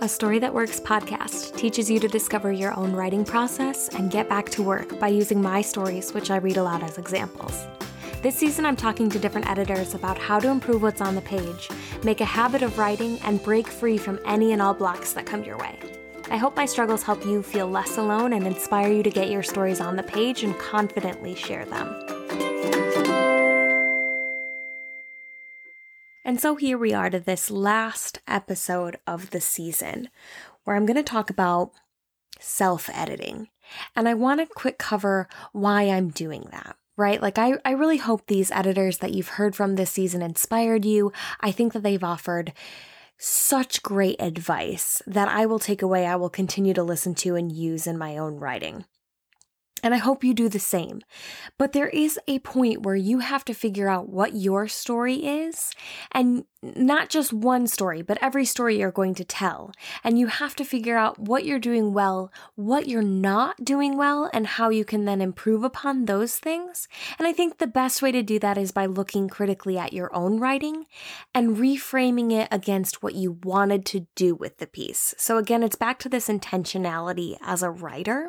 a Story That Works podcast teaches you to discover your own writing process and get back to work by using my stories, which I read aloud as examples. This season, I'm talking to different editors about how to improve what's on the page, make a habit of writing, and break free from any and all blocks that come your way. I hope my struggles help you feel less alone and inspire you to get your stories on the page and confidently share them. And so here we are to this last episode of the season where I'm going to talk about self editing. And I want to quick cover why I'm doing that. Right? Like, I, I really hope these editors that you've heard from this season inspired you. I think that they've offered such great advice that I will take away, I will continue to listen to and use in my own writing. And I hope you do the same. But there is a point where you have to figure out what your story is, and not just one story, but every story you're going to tell. And you have to figure out what you're doing well, what you're not doing well, and how you can then improve upon those things. And I think the best way to do that is by looking critically at your own writing and reframing it against what you wanted to do with the piece. So again, it's back to this intentionality as a writer.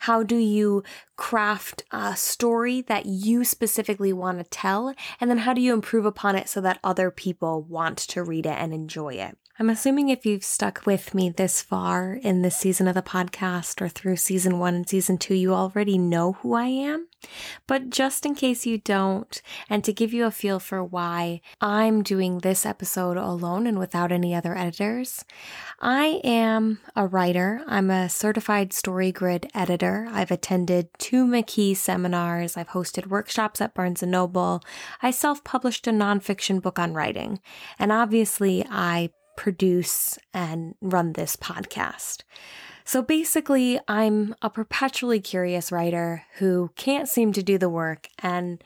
How do you craft a story that you specifically want to tell? And then how do you improve upon it so that other people want to read it and enjoy it? I'm assuming if you've stuck with me this far in this season of the podcast or through season one and season two, you already know who I am. But just in case you don't, and to give you a feel for why I'm doing this episode alone and without any other editors, I am a writer. I'm a certified Story Grid editor. I've attended two McKee seminars. I've hosted workshops at Barnes & Noble. I self-published a nonfiction book on writing. And obviously I produce and run this podcast. So basically, I'm a perpetually curious writer who can't seem to do the work and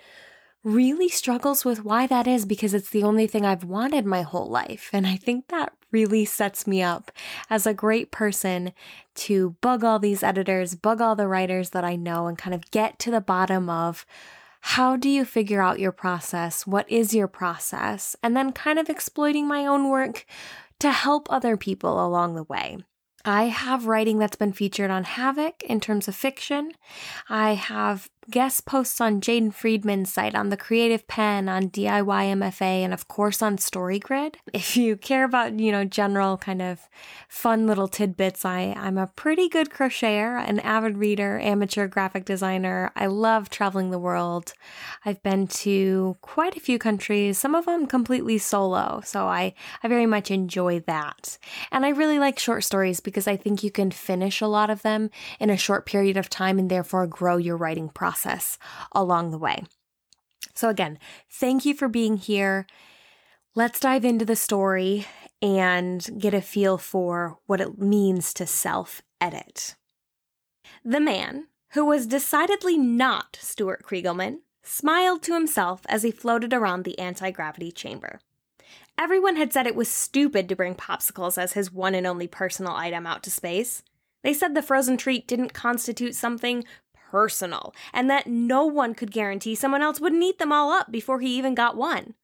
really struggles with why that is because it's the only thing I've wanted my whole life. And I think that really sets me up as a great person to bug all these editors, bug all the writers that I know, and kind of get to the bottom of how do you figure out your process? What is your process? And then kind of exploiting my own work to help other people along the way. I have writing that's been featured on Havok in terms of fiction. I have guest posts on Jane Friedman's site, on the Creative Penn, on DIY MFA, and of course on Story Grid. If you care about, you know, general kind of fun little tidbits, I, I'm a pretty good crocheter, an avid reader, amateur graphic designer. I love traveling the world. I've been to quite a few countries, some of them completely solo, so I, I very much enjoy that. And I really like short stories because I think you can finish a lot of them in a short period of time and therefore grow your writing process process along the way. So, again, thank you for being here. Let's dive into the story and get a feel for what it means to self edit. The man, who was decidedly not Stuart Kriegelman, smiled to himself as he floated around the anti gravity chamber. Everyone had said it was stupid to bring popsicles as his one and only personal item out to space. They said the frozen treat didn't constitute something personal, and that no one could guarantee someone else wouldn't eat them all up before he even got one.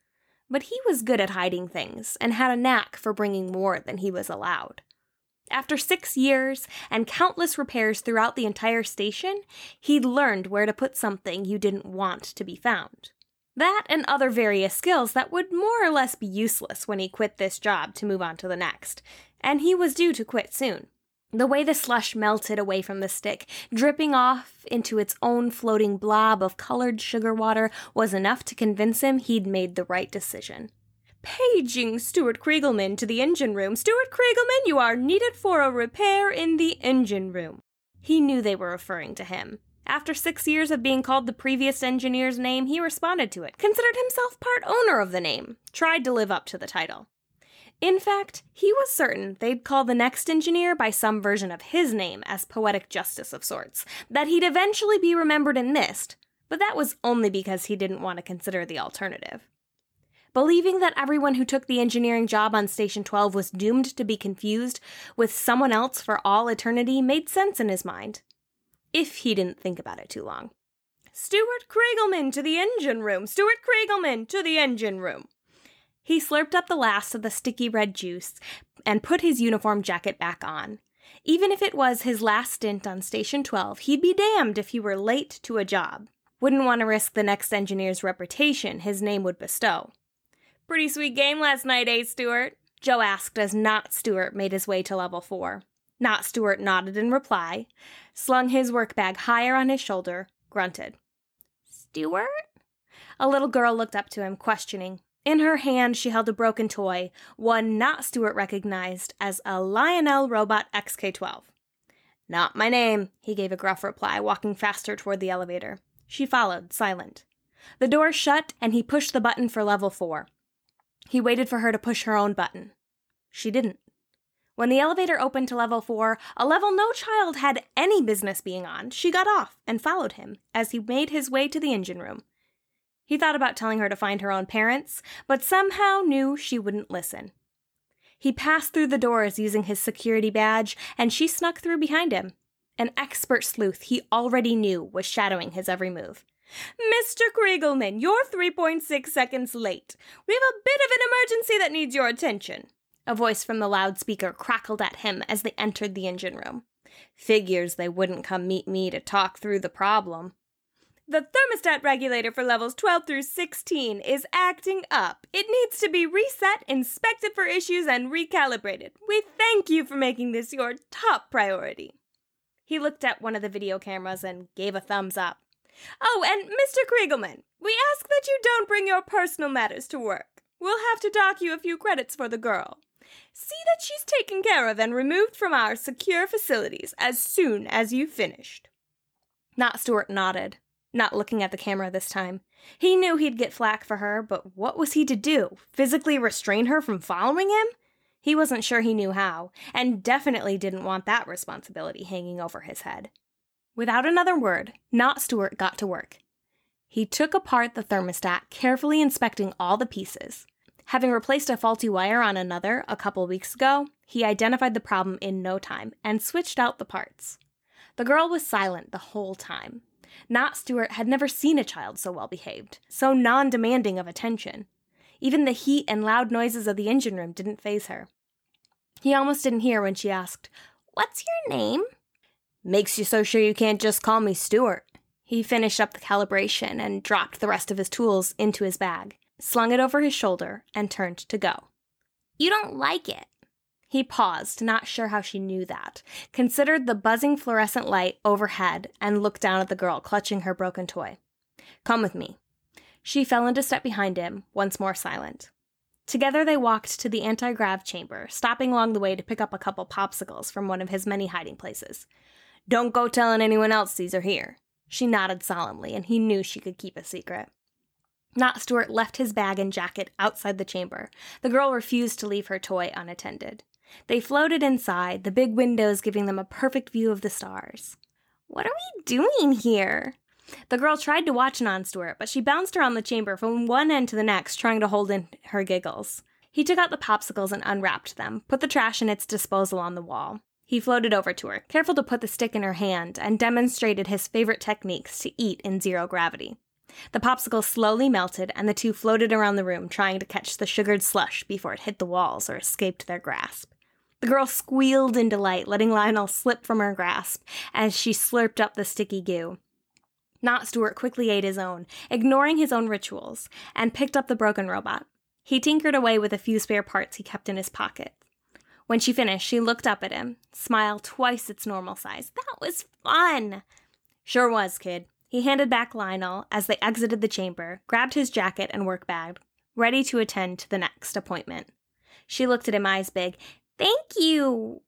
But he was good at hiding things and had a knack for bringing more than he was allowed. After six years and countless repairs throughout the entire station, he'd learned where to put something you didn't want to be found. That and other various skills that would more or less be useless when he quit this job to move on to the next, and he was due to quit soon. The way the slush melted away from the stick, dripping off into its own floating blob of colored sugar water, was enough to convince him he'd made the right decision. Paging Stuart Kriegelman to the engine room. Stuart Kriegelman, you are needed for a repair in the engine room. He knew they were referring to him. After six years of being called the previous engineer's name, he responded to it, considered himself part owner of the name, tried to live up to the title. In fact, he was certain they'd call the next engineer by some version of his name as poetic justice of sorts, that he'd eventually be remembered and missed, but that was only because he didn't want to consider the alternative. Believing that everyone who took the engineering job on Station 12 was doomed to be confused with someone else for all eternity made sense in his mind. If he didn't think about it too long. Stuart Kriegelman to the engine room! Stuart Kriegelman to the engine room! He slurped up the last of the sticky red juice and put his uniform jacket back on. Even if it was his last stint on Station 12, he'd be damned if he were late to a job. Wouldn't want to risk the next engineer's reputation his name would bestow. Pretty sweet game last night, eh, Stewart? Joe asked as Not Stewart made his way to level 4. Not Stewart nodded in reply, slung his work bag higher on his shoulder, grunted. Stewart? A little girl looked up to him, questioning. In her hand, she held a broken toy, one not Stewart recognized as a Lionel Robot XK 12. Not my name, he gave a gruff reply, walking faster toward the elevator. She followed, silent. The door shut, and he pushed the button for level four. He waited for her to push her own button. She didn't. When the elevator opened to level four, a level no child had any business being on, she got off and followed him as he made his way to the engine room. He thought about telling her to find her own parents, but somehow knew she wouldn't listen. He passed through the doors using his security badge, and she snuck through behind him. An expert sleuth he already knew was shadowing his every move. Mr. Kriegelman, you're 3.6 seconds late. We have a bit of an emergency that needs your attention. A voice from the loudspeaker crackled at him as they entered the engine room. Figures they wouldn't come meet me to talk through the problem. The thermostat regulator for levels 12 through 16 is acting up. It needs to be reset, inspected for issues, and recalibrated. We thank you for making this your top priority. He looked at one of the video cameras and gave a thumbs up. Oh, and Mr. Kriegelman, we ask that you don't bring your personal matters to work. We'll have to dock you a few credits for the girl. See that she's taken care of and removed from our secure facilities as soon as you've finished. Not Stewart nodded not looking at the camera this time. He knew he'd get flack for her, but what was he to do? Physically restrain her from following him? He wasn't sure he knew how, and definitely didn't want that responsibility hanging over his head. Without another word, Not Stewart got to work. He took apart the thermostat, carefully inspecting all the pieces. Having replaced a faulty wire on another a couple weeks ago, he identified the problem in no time and switched out the parts. The girl was silent the whole time, not Stewart had never seen a child so well behaved, so non demanding of attention. Even the heat and loud noises of the engine room didn't faze her. He almost didn't hear when she asked, What's your name? Makes you so sure you can't just call me Stewart. He finished up the calibration and dropped the rest of his tools into his bag, slung it over his shoulder, and turned to go. You don't like it. He paused, not sure how she knew that, considered the buzzing fluorescent light overhead, and looked down at the girl clutching her broken toy. Come with me. She fell into step behind him, once more silent. Together they walked to the anti grav chamber, stopping along the way to pick up a couple popsicles from one of his many hiding places. Don't go telling anyone else these are here. She nodded solemnly, and he knew she could keep a secret. Not Stewart left his bag and jacket outside the chamber. The girl refused to leave her toy unattended. They floated inside, the big windows giving them a perfect view of the stars. What are we doing here? The girl tried to watch Non Stewart, but she bounced around the chamber from one end to the next, trying to hold in her giggles. He took out the popsicles and unwrapped them, put the trash in its disposal on the wall. He floated over to her, careful to put the stick in her hand, and demonstrated his favorite techniques to eat in zero gravity. The popsicle slowly melted, and the two floated around the room, trying to catch the sugared slush before it hit the walls or escaped their grasp. The girl squealed in delight, letting Lionel slip from her grasp as she slurped up the sticky goo. Not Stewart quickly ate his own, ignoring his own rituals, and picked up the broken robot. He tinkered away with a few spare parts he kept in his pocket. When she finished, she looked up at him, smile twice its normal size. That was fun! Sure was, kid. He handed back Lionel as they exited the chamber, grabbed his jacket and work bag, ready to attend to the next appointment. She looked at him, eyes big. Thank you.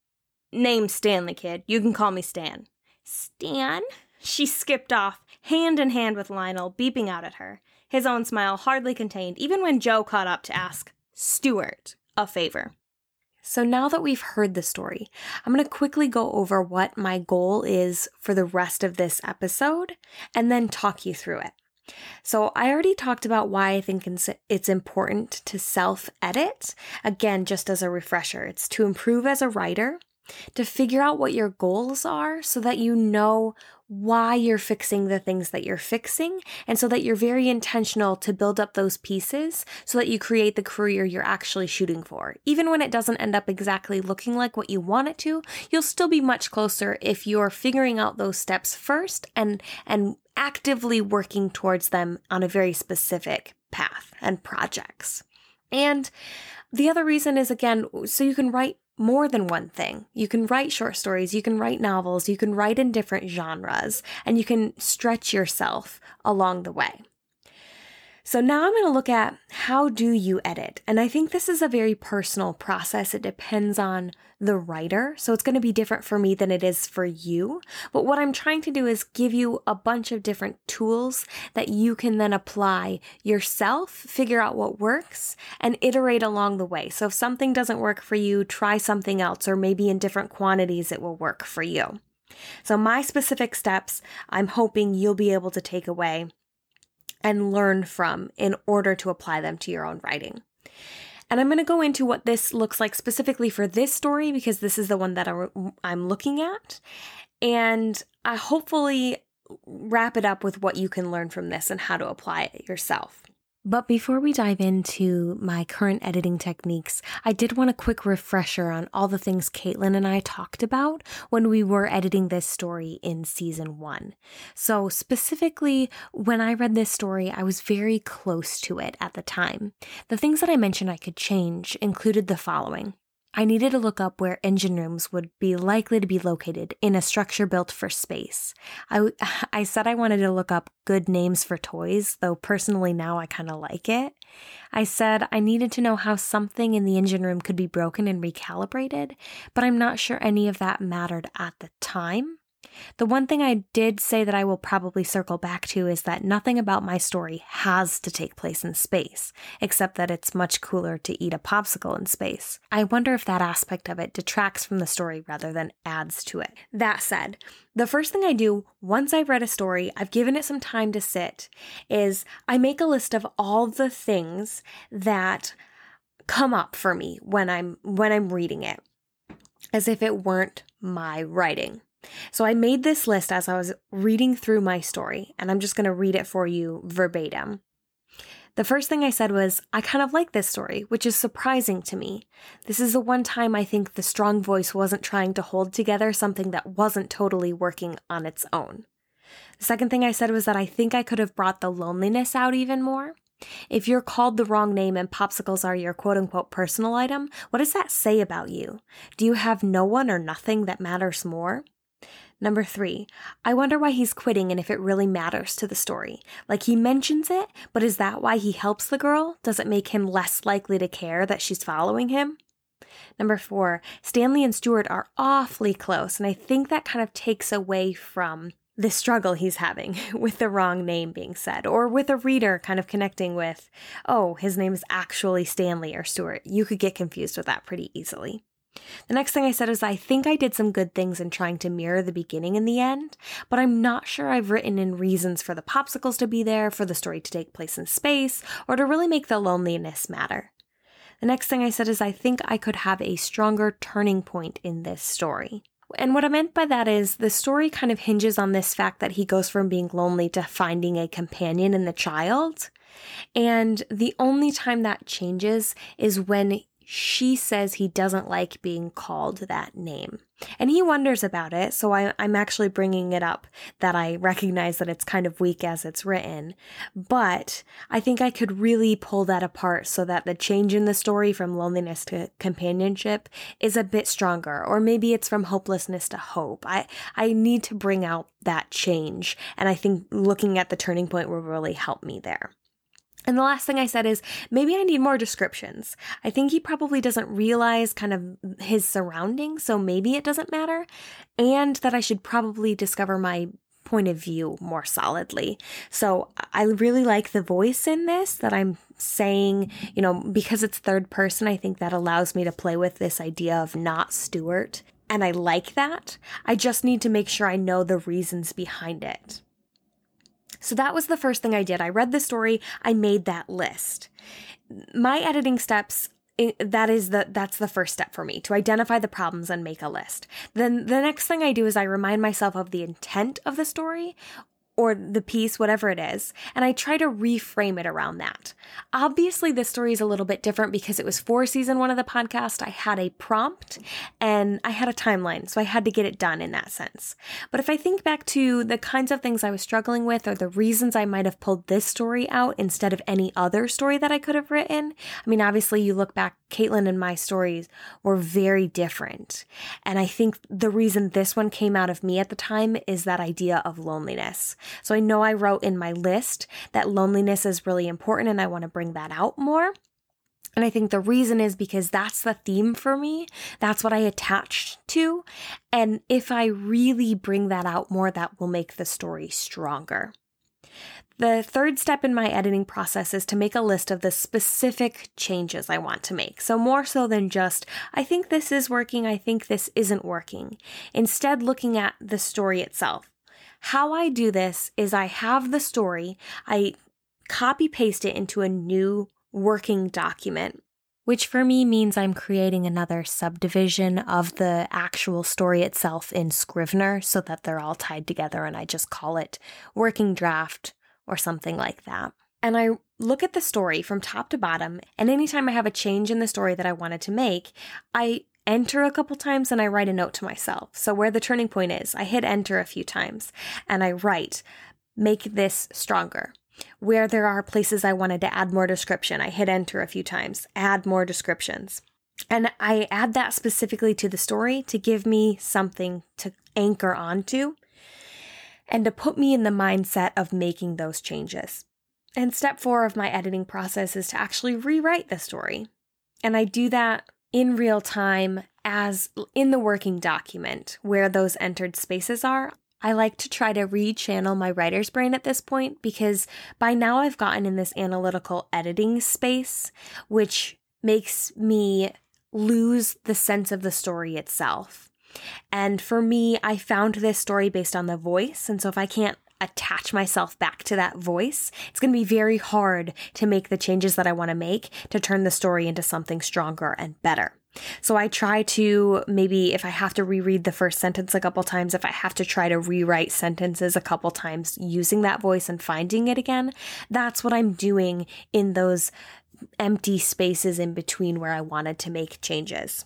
Name Stanley, kid. You can call me Stan. Stan? She skipped off, hand in hand with Lionel, beeping out at her. His own smile hardly contained, even when Joe caught up to ask Stuart a favor. So now that we've heard the story, I'm going to quickly go over what my goal is for the rest of this episode and then talk you through it. So, I already talked about why I think it's important to self edit. Again, just as a refresher, it's to improve as a writer, to figure out what your goals are so that you know why you're fixing the things that you're fixing and so that you're very intentional to build up those pieces so that you create the career you're actually shooting for. Even when it doesn't end up exactly looking like what you want it to, you'll still be much closer if you're figuring out those steps first and and actively working towards them on a very specific path and projects. And the other reason is again, so you can write more than one thing. You can write short stories, you can write novels, you can write in different genres, and you can stretch yourself along the way. So now I'm going to look at how do you edit? And I think this is a very personal process. It depends on the writer. So it's going to be different for me than it is for you. But what I'm trying to do is give you a bunch of different tools that you can then apply yourself, figure out what works, and iterate along the way. So if something doesn't work for you, try something else, or maybe in different quantities it will work for you. So my specific steps, I'm hoping you'll be able to take away and learn from in order to apply them to your own writing. And I'm going to go into what this looks like specifically for this story because this is the one that I'm looking at. And I hopefully wrap it up with what you can learn from this and how to apply it yourself. But before we dive into my current editing techniques, I did want a quick refresher on all the things Caitlin and I talked about when we were editing this story in season one. So, specifically, when I read this story, I was very close to it at the time. The things that I mentioned I could change included the following I needed to look up where engine rooms would be likely to be located in a structure built for space. I, I said I wanted to look up good names for toys, though personally now I kind of like it. I said I needed to know how something in the engine room could be broken and recalibrated, but I'm not sure any of that mattered at the time. The one thing I did say that I will probably circle back to is that nothing about my story has to take place in space, except that it's much cooler to eat a popsicle in space. I wonder if that aspect of it detracts from the story rather than adds to it. That said, the first thing I do once I've read a story, I've given it some time to sit, is I make a list of all the things that come up for me when I'm when I'm reading it as if it weren't my writing. So I made this list as I was reading through my story, and I'm just going to read it for you verbatim. The first thing I said was, I kind of like this story, which is surprising to me. This is the one time I think the strong voice wasn't trying to hold together something that wasn't totally working on its own. The second thing I said was that I think I could have brought the loneliness out even more. If you're called the wrong name and popsicles are your quote unquote personal item, what does that say about you? Do you have no one or nothing that matters more? Number three, I wonder why he's quitting and if it really matters to the story. Like he mentions it, but is that why he helps the girl? Does it make him less likely to care that she's following him? Number four, Stanley and Stuart are awfully close, and I think that kind of takes away from the struggle he's having with the wrong name being said, or with a reader kind of connecting with, oh, his name is actually Stanley or Stuart. You could get confused with that pretty easily. The next thing I said is I think I did some good things in trying to mirror the beginning and the end, but I'm not sure I've written in reasons for the popsicles to be there, for the story to take place in space, or to really make the loneliness matter. The next thing I said is I think I could have a stronger turning point in this story. And what I meant by that is the story kind of hinges on this fact that he goes from being lonely to finding a companion in the child. And the only time that changes is when she says he doesn't like being called that name. And he wonders about it, so I, am actually bringing it up that I recognize that it's kind of weak as it's written. But I think I could really pull that apart so that the change in the story from loneliness to companionship is a bit stronger, or maybe it's from hopelessness to hope. I, I need to bring out that change, and I think looking at the turning point will really help me there. And the last thing I said is maybe I need more descriptions. I think he probably doesn't realize kind of his surroundings, so maybe it doesn't matter. And that I should probably discover my point of view more solidly. So I really like the voice in this that I'm saying, you know, because it's third person, I think that allows me to play with this idea of not Stuart. And I like that. I just need to make sure I know the reasons behind it. So that was the first thing I did. I read the story, I made that list. My editing steps that is the that's the first step for me to identify the problems and make a list. Then the next thing I do is I remind myself of the intent of the story or the piece, whatever it is, and I try to reframe it around that. Obviously, this story is a little bit different because it was for season one of the podcast. I had a prompt and I had a timeline, so I had to get it done in that sense. But if I think back to the kinds of things I was struggling with or the reasons I might have pulled this story out instead of any other story that I could have written, I mean, obviously, you look back, Caitlin and my stories were very different. And I think the reason this one came out of me at the time is that idea of loneliness. So I know I wrote in my list that loneliness is really important and I want to bring that out more. And I think the reason is because that's the theme for me. That's what I attached to. And if I really bring that out more, that will make the story stronger. The third step in my editing process is to make a list of the specific changes I want to make. So, more so than just, I think this is working, I think this isn't working. Instead, looking at the story itself. How I do this is I have the story, I copy paste it into a new working document, which for me means I'm creating another subdivision of the actual story itself in Scrivener so that they're all tied together and I just call it working draft or something like that. And I look at the story from top to bottom, and anytime I have a change in the story that I wanted to make, I enter a couple times and I write a note to myself. So, where the turning point is, I hit enter a few times and I write, make this stronger. Where there are places I wanted to add more description, I hit enter a few times, add more descriptions. And I add that specifically to the story to give me something to anchor onto and to put me in the mindset of making those changes. And step four of my editing process is to actually rewrite the story. And I do that in real time as in the working document where those entered spaces are. I like to try to rechannel my writer's brain at this point because by now I've gotten in this analytical editing space, which makes me lose the sense of the story itself. And for me, I found this story based on the voice. And so if I can't attach myself back to that voice, it's going to be very hard to make the changes that I want to make to turn the story into something stronger and better. So I try to maybe if I have to reread the first sentence a couple times, if I have to try to rewrite sentences a couple times using that voice and finding it again, that's what I'm doing in those empty spaces in between where I wanted to make changes.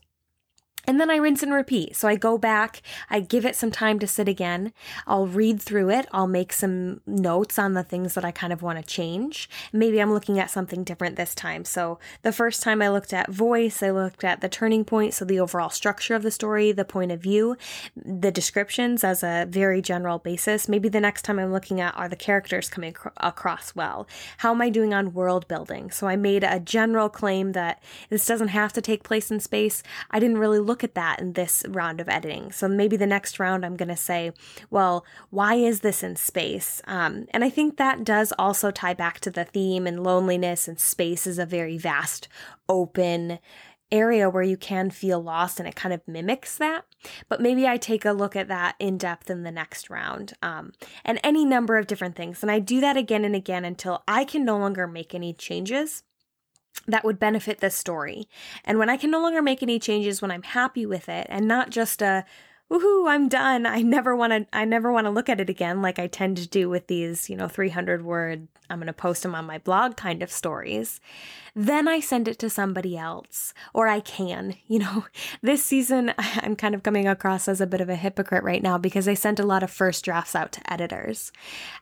And then I rinse and repeat. So I go back, I give it some time to sit again. I'll read through it. I'll make some notes on the things that I kind of want to change. Maybe I'm looking at something different this time. So the first time I looked at voice, I looked at the turning point. So the overall structure of the story, the point of view, the descriptions as a very general basis. Maybe the next time I'm looking at are the characters coming across well? How am I doing on world building? So I made a general claim that this doesn't have to take place in space. I didn't really look at that in this round of editing. So maybe the next round I'm going to say, well, why is this in space? Um, and I think that does also tie back to the theme and loneliness, and space is a very vast, open, area where you can feel lost and it kind of mimics that. But maybe I take a look at that in depth in the next round um, and any number of different things. And I do that again and again until I can no longer make any changes that would benefit this story. And when I can no longer make any changes when I'm happy with it and not just a woohoo, I'm done. I never want to I never want to look at it again like I tend to do with these, you know, 300 word I'm going to post them on my blog kind of stories. Then I send it to somebody else or I can. You know, this season I'm kind of coming across as a bit of a hypocrite right now because I sent a lot of first drafts out to editors.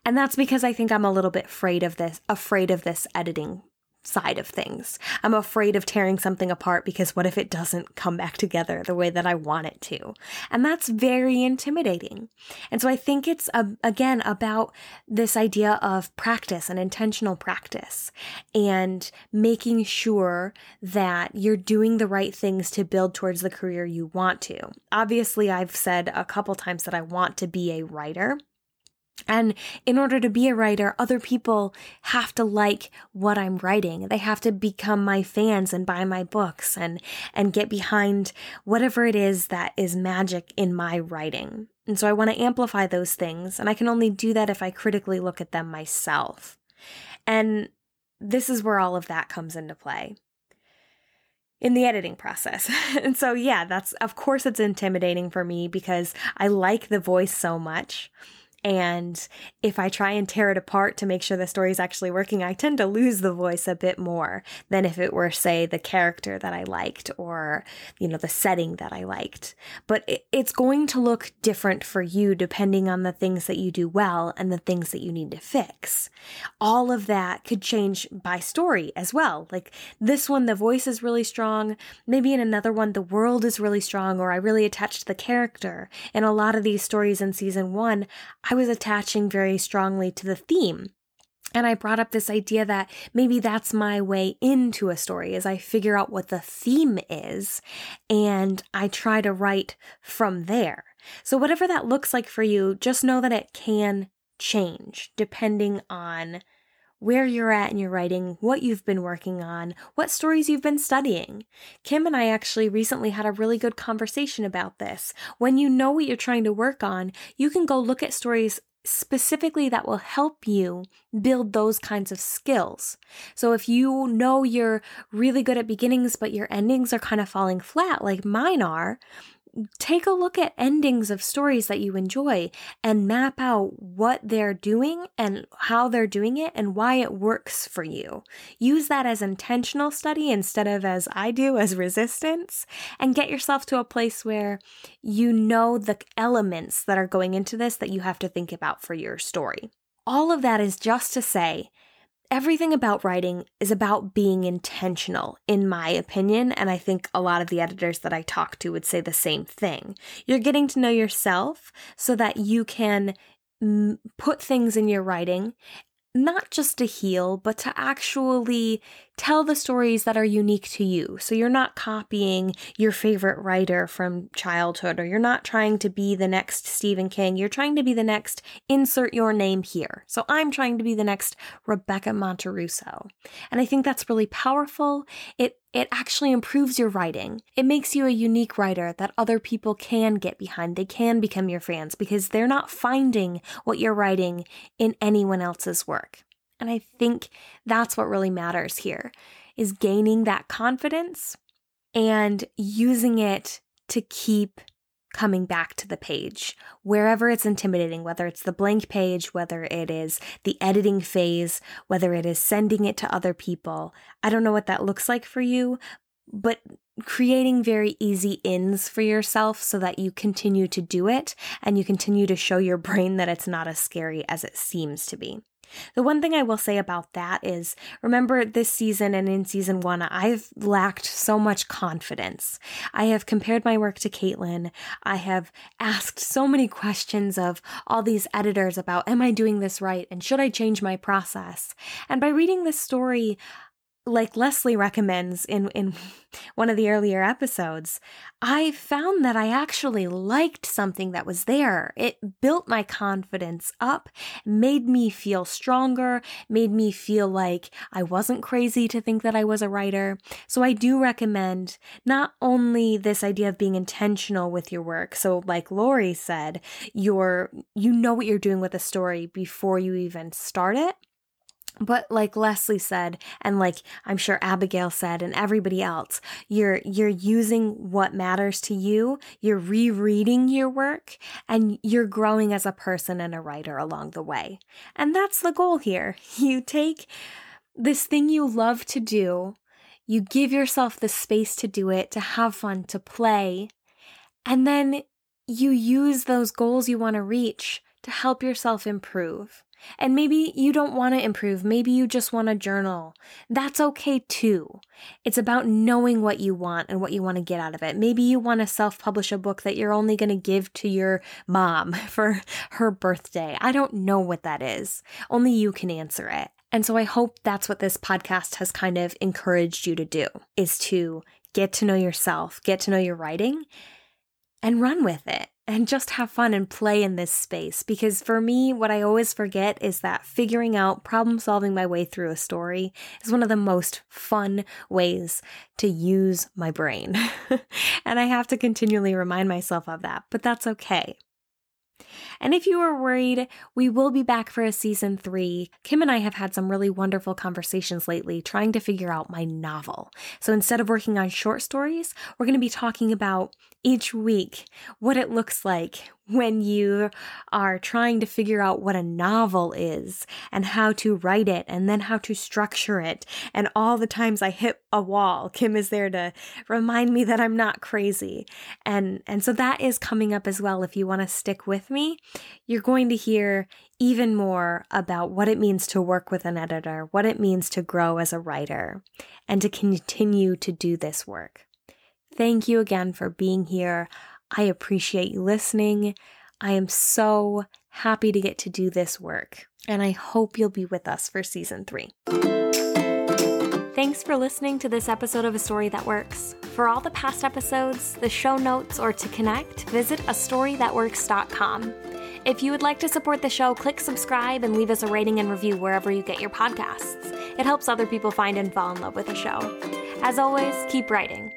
And that's because I think I'm a little bit afraid of this afraid of this editing side of things. I'm afraid of tearing something apart because what if it doesn't come back together the way that I want it to? And that's very intimidating. And so I think it's again about this idea of practice and intentional practice and making sure that you're doing the right things to build towards the career you want to. Obviously, I've said a couple times that I want to be a writer. And in order to be a writer, other people have to like what I'm writing. They have to become my fans and buy my books and, and get behind whatever it is that is magic in my writing. And so I want to amplify those things. And I can only do that if I critically look at them myself. And this is where all of that comes into play. in the editing process. and so, yeah, that's, of course, it's intimidating for me because I like the voice so much. And if I try and tear it apart to make sure the story is actually working, I tend to lose the voice a bit more than if it were, say, the character that I liked or, you know, the setting that I liked. But it, it's going to look different for you depending on the things that you do well and the things that you need to fix. All of that could change by story as well. Like this one, the voice is really strong. Maybe in another one, the world is really strong or I really attached to the character. In a lot of these stories in season one, I was attaching very strongly to the theme. And I brought up this idea that maybe that's my way into a story as I figure out what the theme is and I try to write from there. So whatever that looks like for you, just know that it can change depending on where you're at in your writing, what you've been working on, what stories you've been studying. Kim and I actually recently had a really good conversation about this. When you know what you're trying to work on, you can go look at stories specifically that will help you build those kinds of skills. So if you know you're really good at beginnings, but your endings are kind of falling flat, like mine are, take a look at endings of stories that you enjoy and map out what they're doing and how they're doing it and why it works for you. Use that as intentional study instead of as I do as resistance and get yourself to a place where you know the elements that are going into this that you have to think about for your story. All of that is just to say everything about writing is about being intentional, in my opinion. And I think a lot of the editors that I talk to would say the same thing. You're getting to know yourself so that you can m- put things in your writing not just to heal, but to actually tell the stories that are unique to you. So you're not copying your favorite writer from childhood, or you're not trying to be the next Stephen King. You're trying to be the next insert your name here. So I'm trying to be the next Rebecca Monterusso. And I think that's really powerful. It it actually improves your writing. It makes you a unique writer that other people can get behind. They can become your fans because they're not finding what you're writing in anyone else's work. And I think that's what really matters here is gaining that confidence and using it to keep coming back to the page wherever it's intimidating, whether it's the blank page, whether it is the editing phase, whether it is sending it to other people. I don't know what that looks like for you, but creating very easy ins for yourself so that you continue to do it and you continue to show your brain that it's not as scary as it seems to be. The one thing I will say about that is remember this season and in season one, I've lacked so much confidence. I have compared my work to Caitlin. I have asked so many questions of all these editors about, am I doing this right? And should I change my process? And by reading this story, like Leslie recommends in, in one of the earlier episodes, I found that I actually liked something that was there. It built my confidence up, made me feel stronger, made me feel like I wasn't crazy to think that I was a writer. So I do recommend not only this idea of being intentional with your work. So like Lori said, you're, you know what you're doing with a story before you even start it but like Leslie said and like I'm sure Abigail said and everybody else you're you're using what matters to you. You're rereading your work and you're growing as a person and a writer along the way. And that's the goal here. You take this thing you love to do you give yourself the space to do it to have fun to play and then you use those goals you want to reach to help yourself improve and maybe you don't want to improve. Maybe you just want to journal. That's okay too. It's about knowing what you want and what you want to get out of it. Maybe you want to self publish a book that you're only going to give to your mom for her birthday. I don't know what that is. Only you can answer it. And so I hope that's what this podcast has kind of encouraged you to do is to get to know yourself, get to know your writing and run with it and just have fun and play in this space. Because for me, what I always forget is that figuring out problem solving my way through a story is one of the most fun ways to use my brain. and I have to continually remind myself of that, but that's okay. And if you are worried, we will be back for a season three. Kim and I have had some really wonderful conversations lately trying to figure out my novel. So instead of working on short stories, we're going to be talking about each week what it looks like when you are trying to figure out what a novel is and how to write it and then how to structure it. And all the times I hit a wall, Kim is there to remind me that I'm not crazy. And, and so that is coming up as well. If you want to stick with me, you're going to hear even more about what it means to work with an editor, what it means to grow as a writer, and to continue to do this work. Thank you again for being here. I appreciate you listening. I am so happy to get to do this work, and I hope you'll be with us for season three. Thanks for listening to this episode of A Story That Works. For all the past episodes, the show notes, or to connect, visit astorythatworks.com. If you would like to support the show, click subscribe and leave us a rating and review wherever you get your podcasts. It helps other people find and fall in love with the show. As always, keep writing.